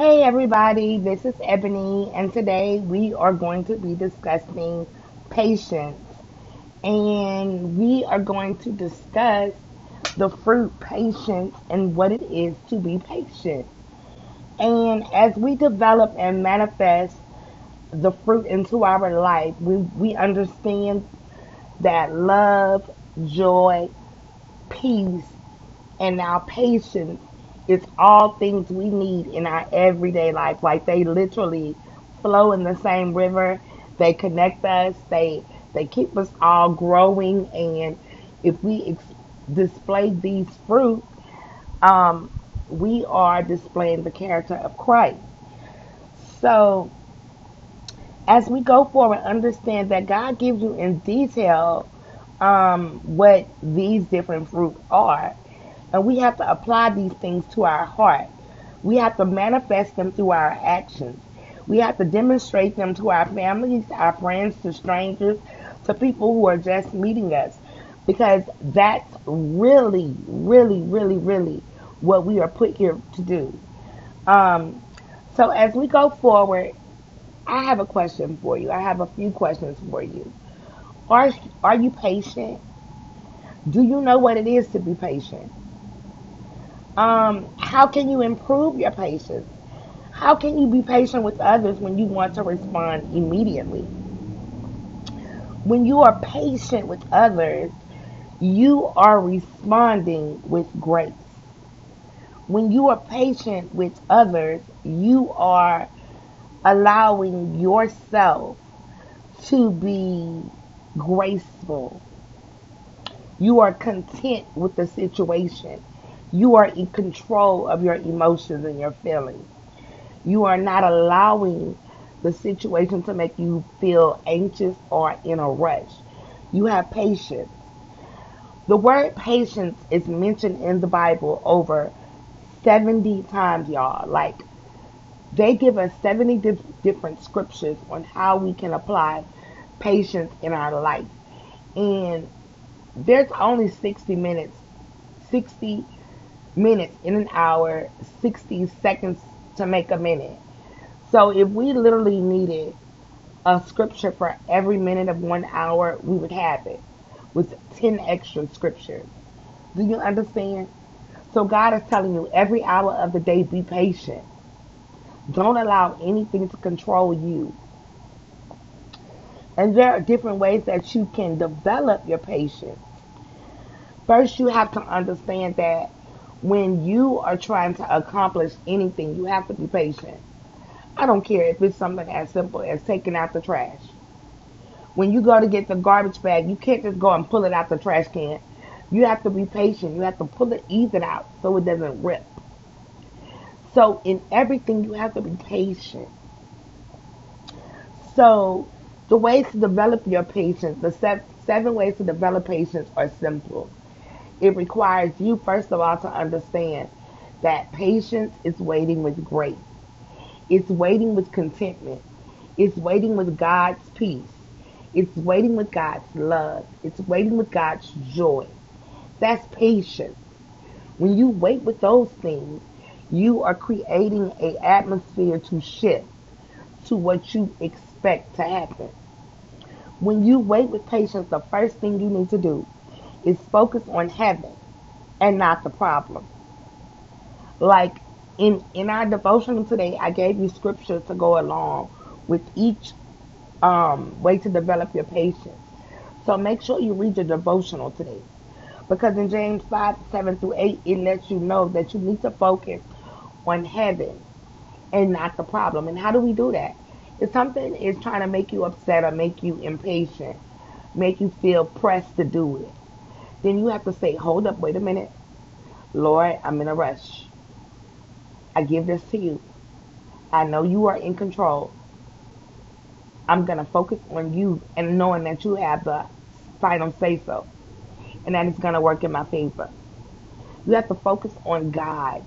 Hey everybody, this is Ebony, and today we are going to be discussing patience. And we are going to discuss the fruit patience and what it is to be patient. And as we develop and manifest the fruit into our life, we, we understand that love, joy, peace, and now patience is all things we need in our everyday life. Like they literally flow in the same river. They connect us. They they keep us all growing. And if we ex- display these fruit, um, we are displaying the character of Christ. So as we go forward, understand that God gives you in detail um, what these different fruit are. And we have to apply these things to our heart. We have to manifest them through our actions. We have to demonstrate them to our families, our friends, to strangers, to people who are just meeting us. Because that's really, really, really, really what we are put here to do. Um, so as we go forward, I have a question for you. I have a few questions for you. Are are you patient? Do you know what it is to be patient? Um, how can you improve your patience? How can you be patient with others when you want to respond immediately? When you are patient with others, you are responding with grace. When you are patient with others, you are allowing yourself to be graceful. You are content with the situation. You are in control of your emotions and your feelings. You are not allowing the situation to make you feel anxious or in a rush. You have patience. The word patience is mentioned in the Bible over 70 times, y'all. Like, they give us 70 dif- different scriptures on how we can apply patience in our life. And there's only 60 minutes, 60 minutes in an hour, 60 seconds to make a minute. So if we literally needed a scripture for every minute of one hour, we would have it with 10 extra scriptures. Do you understand? So God is telling you every hour of the day, be patient. Don't allow anything to control you. And there are different ways that you can develop your patience. First, you have to understand that when you are trying to accomplish anything, you have to be patient. I don't care if it's something as simple as taking out the trash. When you go to get the garbage bag, you can't just go and pull it out the trash can. You have to be patient. You have to pull it, ease it out so it doesn't rip. So in everything, you have to be patient. So the ways to develop your patience, the seven, seven ways to develop patience are simple. It requires you, first of all, to understand that patience is waiting with grace. It's waiting with contentment. It's waiting with God's peace. It's waiting with God's love. It's waiting with God's joy. That's patience. When you wait with those things, you are creating an atmosphere to shift to what you expect to happen. When you wait with patience, the first thing you need to do is focus on heaven and not the problem. Like in in our devotional today, I gave you scripture to go along with each um, way to develop your patience. So make sure you read your devotional today. Because in James 5, 7 through 8, it lets you know that you need to focus on heaven and not the problem. And how do we do that? If something is trying to make you upset or make you impatient, make you feel pressed to do it, then you have to say, hold up, wait a minute. Lord, I'm in a rush. I give this to you. I know you are in control. I'm going to focus on you and knowing that you have the final say so and that it's going to work in my favor. You have to focus on God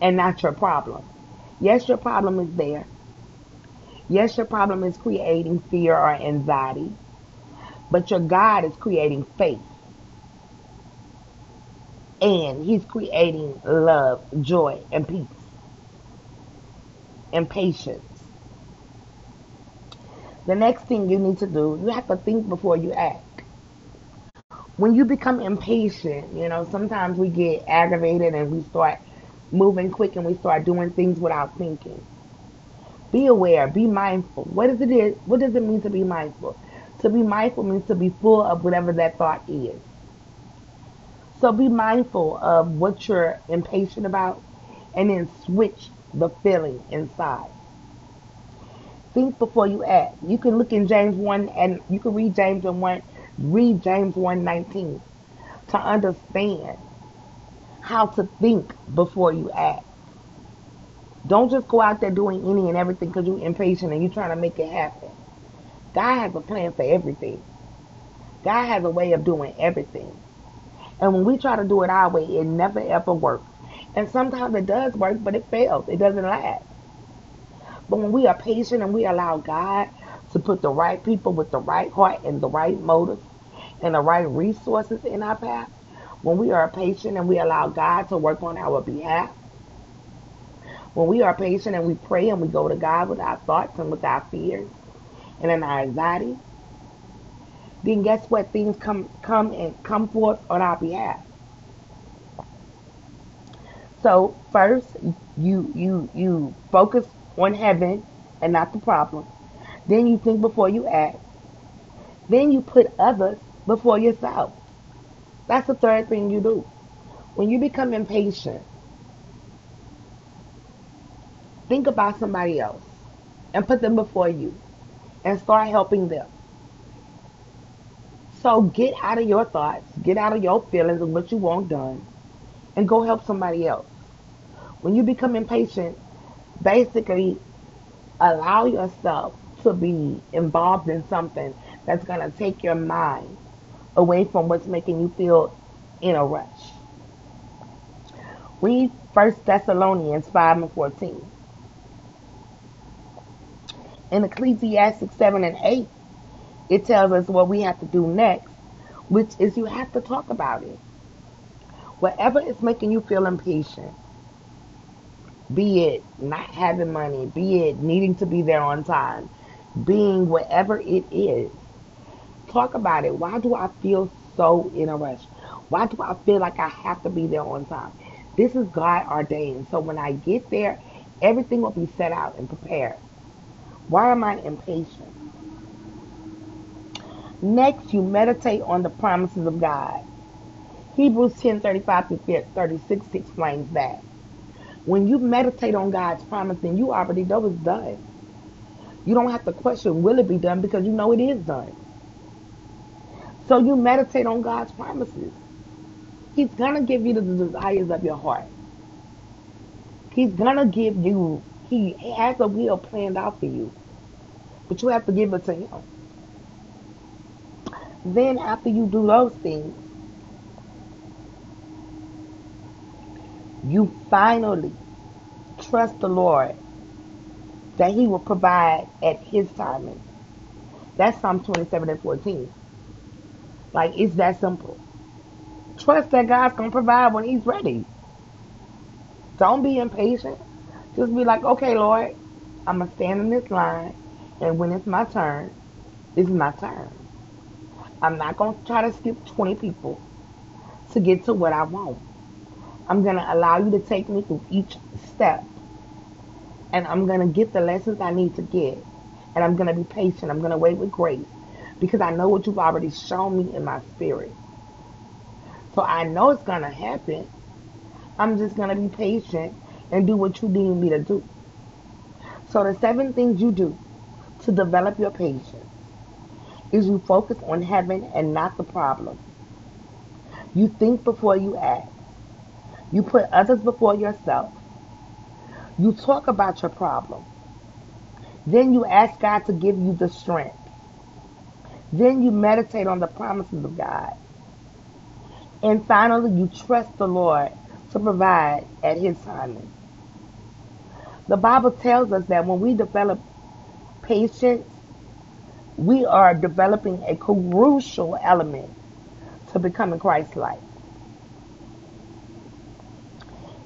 and not your problem. Yes, your problem is there. Yes, your problem is creating fear or anxiety, but your God is creating faith and He's creating love, joy, and peace. and patience. The next thing you need to do, you have to think before you act. When you become impatient, you know, sometimes we get aggravated and we start moving quick and we start doing things without thinking. Be aware, be mindful. What does it is? What does it mean to be mindful? To be mindful means to be full of whatever that thought is. So be mindful of what you're impatient about and then switch the feeling inside. Think before you act. You can look in James 1 and you can read James 1, read James 1:19 to understand how to think before you act. Don't just go out there doing any and everything because you're impatient and you're trying to make it happen. God has a plan for everything. God has a way of doing everything. And when we try to do it our way, it never ever works. And sometimes it does work, but it fails. It doesn't last. But when we are patient and we allow God to put the right people with the right heart and the right motives and the right resources in our path, when we are patient and we allow God to work on our behalf, when we are patient and we pray and we go to God with our thoughts and with our fears and in our anxiety, then guess what? Things come come and come forth on our behalf. So first you you you focus on heaven and not the problem. Then you think before you act. Then you put others before yourself. That's the third thing you do. When you become impatient, think about somebody else and put them before you and start helping them. So get out of your thoughts, get out of your feelings and what you want done, and go help somebody else. When you become impatient, basically allow yourself to be involved in something that's going to take your mind away from what's making you feel in a rush. Read 1 Thessalonians 5 and 14. In Ecclesiastes 7 and 8, it tells us what we have to do next, which is you have to talk about it. Whatever is making you feel impatient, be it not having money, be it needing to be there on time, being whatever it is, talk about it. Why do I feel so in a rush? Why do I feel like I have to be there on time? This is God ordained. So when I get there, everything will be set out and prepared. Why am I impatient? Next, you meditate on the promises of God. Hebrews 10 35 to 36 explains that. When you meditate on God's promise, then you already know it's done. You don't have to question, will it be done? Because you know it is done. So you meditate on God's promises. He's going to give you the desires of your heart. He's going to give you, he has a will planned out for you. But you have to give it to him. Then after you do those things, you finally trust the Lord that he will provide at his timing. That's Psalm 27 and 14. Like, it's that simple. Trust that God's going to provide when he's ready. Don't be impatient. Just be like, okay, Lord, I'm going to stand in this line, and when it's my turn, it's my turn. I'm not going to try to skip 20 people to get to what I want. I'm going to allow you to take me through each step. And I'm going to get the lessons I need to get. And I'm going to be patient. I'm going to wait with grace because I know what you've already shown me in my spirit. So I know it's going to happen. I'm just going to be patient and do what you need me to do. So the seven things you do to develop your patience is you focus on heaven and not the problem. You think before you act. You put others before yourself. You talk about your problem. Then you ask God to give you the strength. Then you meditate on the promises of God. And finally, you trust the Lord to provide at His timing. The Bible tells us that when we develop patience, we are developing a crucial element to becoming Christ-like.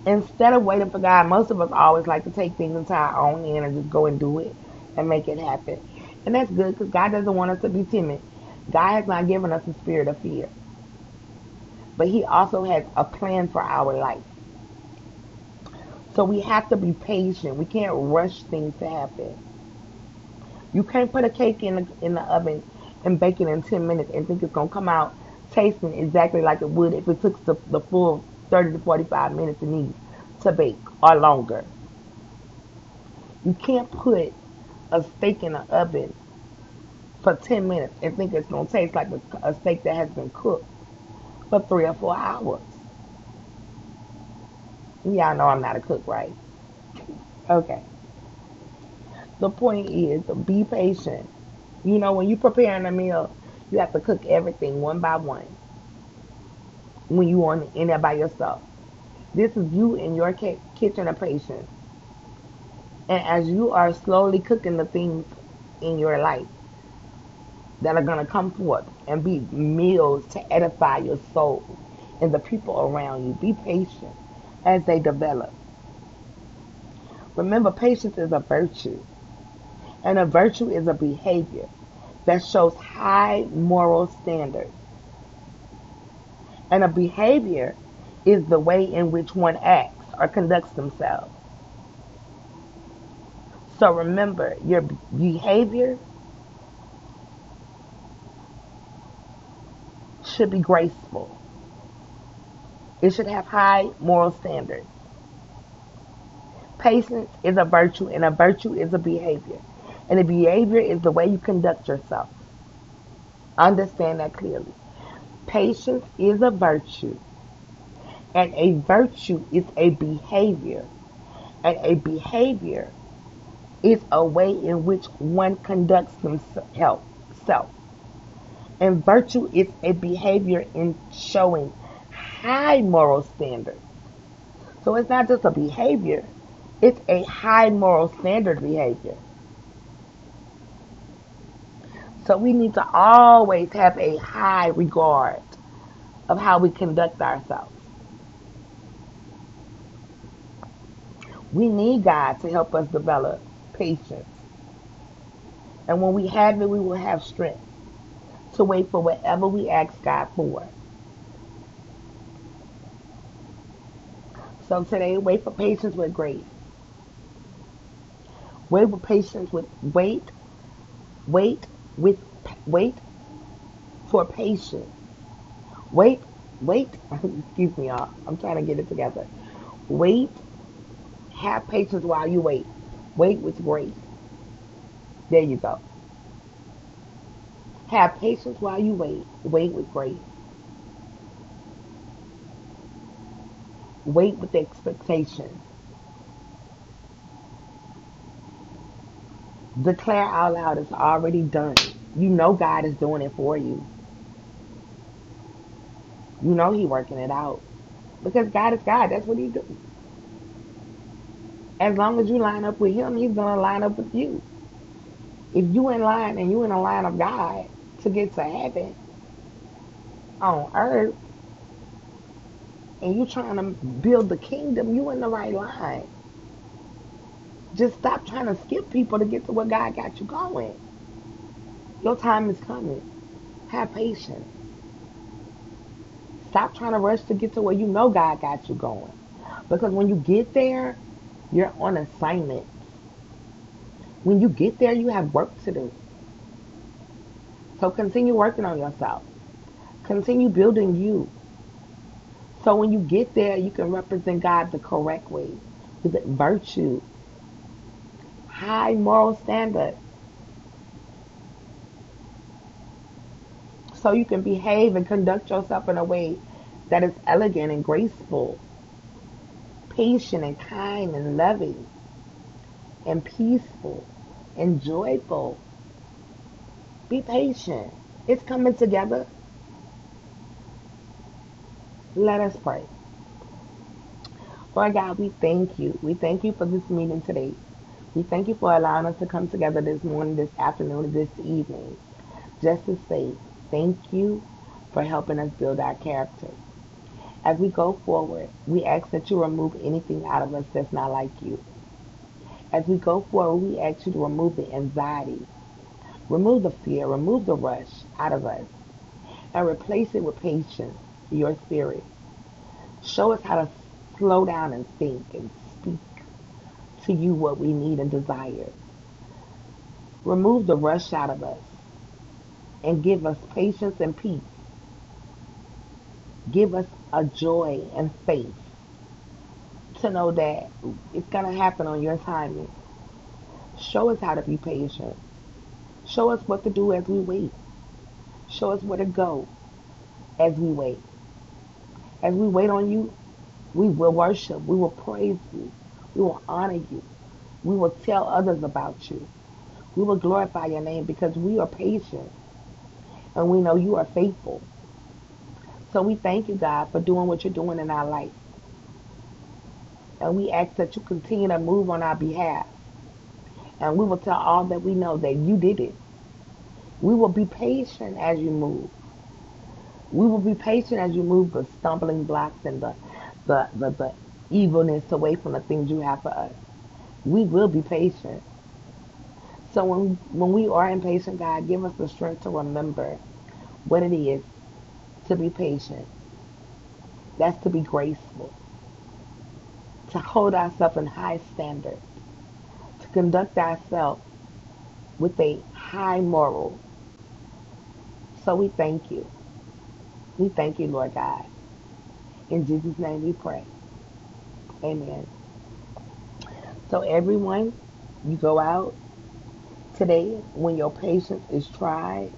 Instead of waiting for God, most of us always like to take things into our own hand and just go and do it and make it happen. And that's good because God doesn't want us to be timid. God has not given us a spirit of fear. But He also has a plan for our life. So we have to be patient. We can't rush things to happen. You can't put a cake in the, in the oven and bake it in 10 minutes and think it's going to come out tasting exactly like it would if it took the, the full 30 to 45 minutes it needs to bake or longer. You can't put a steak in the oven for 10 minutes and think it's going to taste like a, a steak that has been cooked for three or four hours. Y'all know I'm not a cook, right? Okay. The point is be patient. You know, when you're preparing a meal, you have to cook everything one by one. When you on in there by yourself, this is you in your kitchen of patience. And as you are slowly cooking the things in your life that are going to come forth and be meals to edify your soul and the people around you, be patient as they develop. Remember, patience is a virtue, and a virtue is a behavior that shows high moral standards. And a behavior is the way in which one acts or conducts themselves. So remember, your behavior should be graceful. It should have high moral standards. Patience is a virtue, and a virtue is a behavior. And a behavior is the way you conduct yourself. Understand that clearly. Patience is a virtue, and a virtue is a behavior. And a behavior is a way in which one conducts himself. And virtue is a behavior in showing high moral standards. So it's not just a behavior, it's a high moral standard behavior. So we need to always have a high regard of how we conduct ourselves. We need God to help us develop patience. And when we have it, we will have strength to wait for whatever we ask God for. So today, wait for patience with grace. Wait with patience with wait, wait with wait for patience. Wait, wait. Excuse me, y'all. I'm trying to get it together. Wait. Have patience while you wait. Wait with grace. There you go. Have patience while you wait. Wait with grace. Wait with expectation. Declare out loud it's already done. You know God is doing it for you. You know He working it out. Because God is God. That's what He do. As long as you line up with Him, He's gonna line up with you. If you in line and you in the line of God to get to heaven on earth, and you trying to build the kingdom, you in the right line. Just stop trying to skip people to get to where God got you going. Your time is coming. Have patience. Stop trying to rush to get to where you know God got you going. Because when you get there, you're on assignment. When you get there, you have work to do. So continue working on yourself. Continue building you. So when you get there, you can represent God the correct way with virtue, high moral standard. So you can behave and conduct yourself in a way that is elegant and graceful, patient and kind and loving, and peaceful and joyful. Be patient. It's coming together. Let us pray. Lord God, we thank you. We thank you for this meeting today. We thank you for allowing us to come together this morning, this afternoon, this evening, just to say thank you for helping us build our character. As we go forward, we ask that you remove anything out of us that's not like you. As we go forward, we ask you to remove the anxiety, remove the fear, remove the rush out of us, and replace it with patience, your spirit. Show us how to slow down and think and speak to you what we need and desire. Remove the rush out of us and give us patience and peace. Give us a joy and faith to know that it's going to happen on your timing. Show us how to be patient. Show us what to do as we wait. Show us where to go as we wait. As we wait on you, we will worship. We will praise you. We will honor you. We will tell others about you. We will glorify your name because we are patient and we know you are faithful. So we thank you, God, for doing what you're doing in our life. And we ask that you continue to move on our behalf. And we will tell all that we know that you did it. We will be patient as you move. We will be patient as you move the stumbling blocks and the, the, the, the evilness away from the things you have for us. We will be patient. So when, when we are impatient, God, give us the strength to remember what it is to be patient. That's to be graceful. To hold ourselves in high standards. To conduct ourselves with a high moral. So we thank you. We thank you, Lord God. In Jesus' name we pray. Amen. So everyone, you go out today when your patience is tried.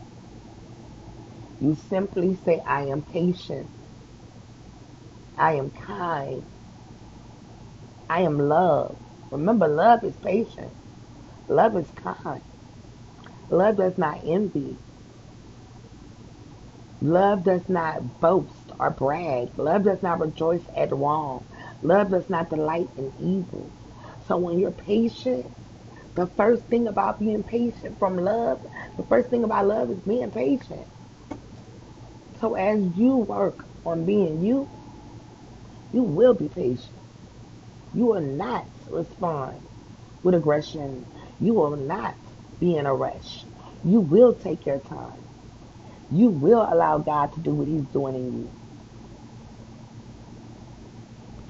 You simply say, I am patient. I am kind. I am love. Remember, love is patient. Love is kind. Love does not envy. Love does not boast or brag. Love does not rejoice at wrong. Love does not delight in evil. So when you're patient, the first thing about being patient from love, the first thing about love is being patient. So as you work on being you, you will be patient. You will not respond with aggression. You will not be in a rush. You will take your time. You will allow God to do what he's doing in you.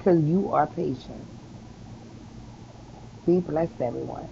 Because you are patient. Be blessed, everyone.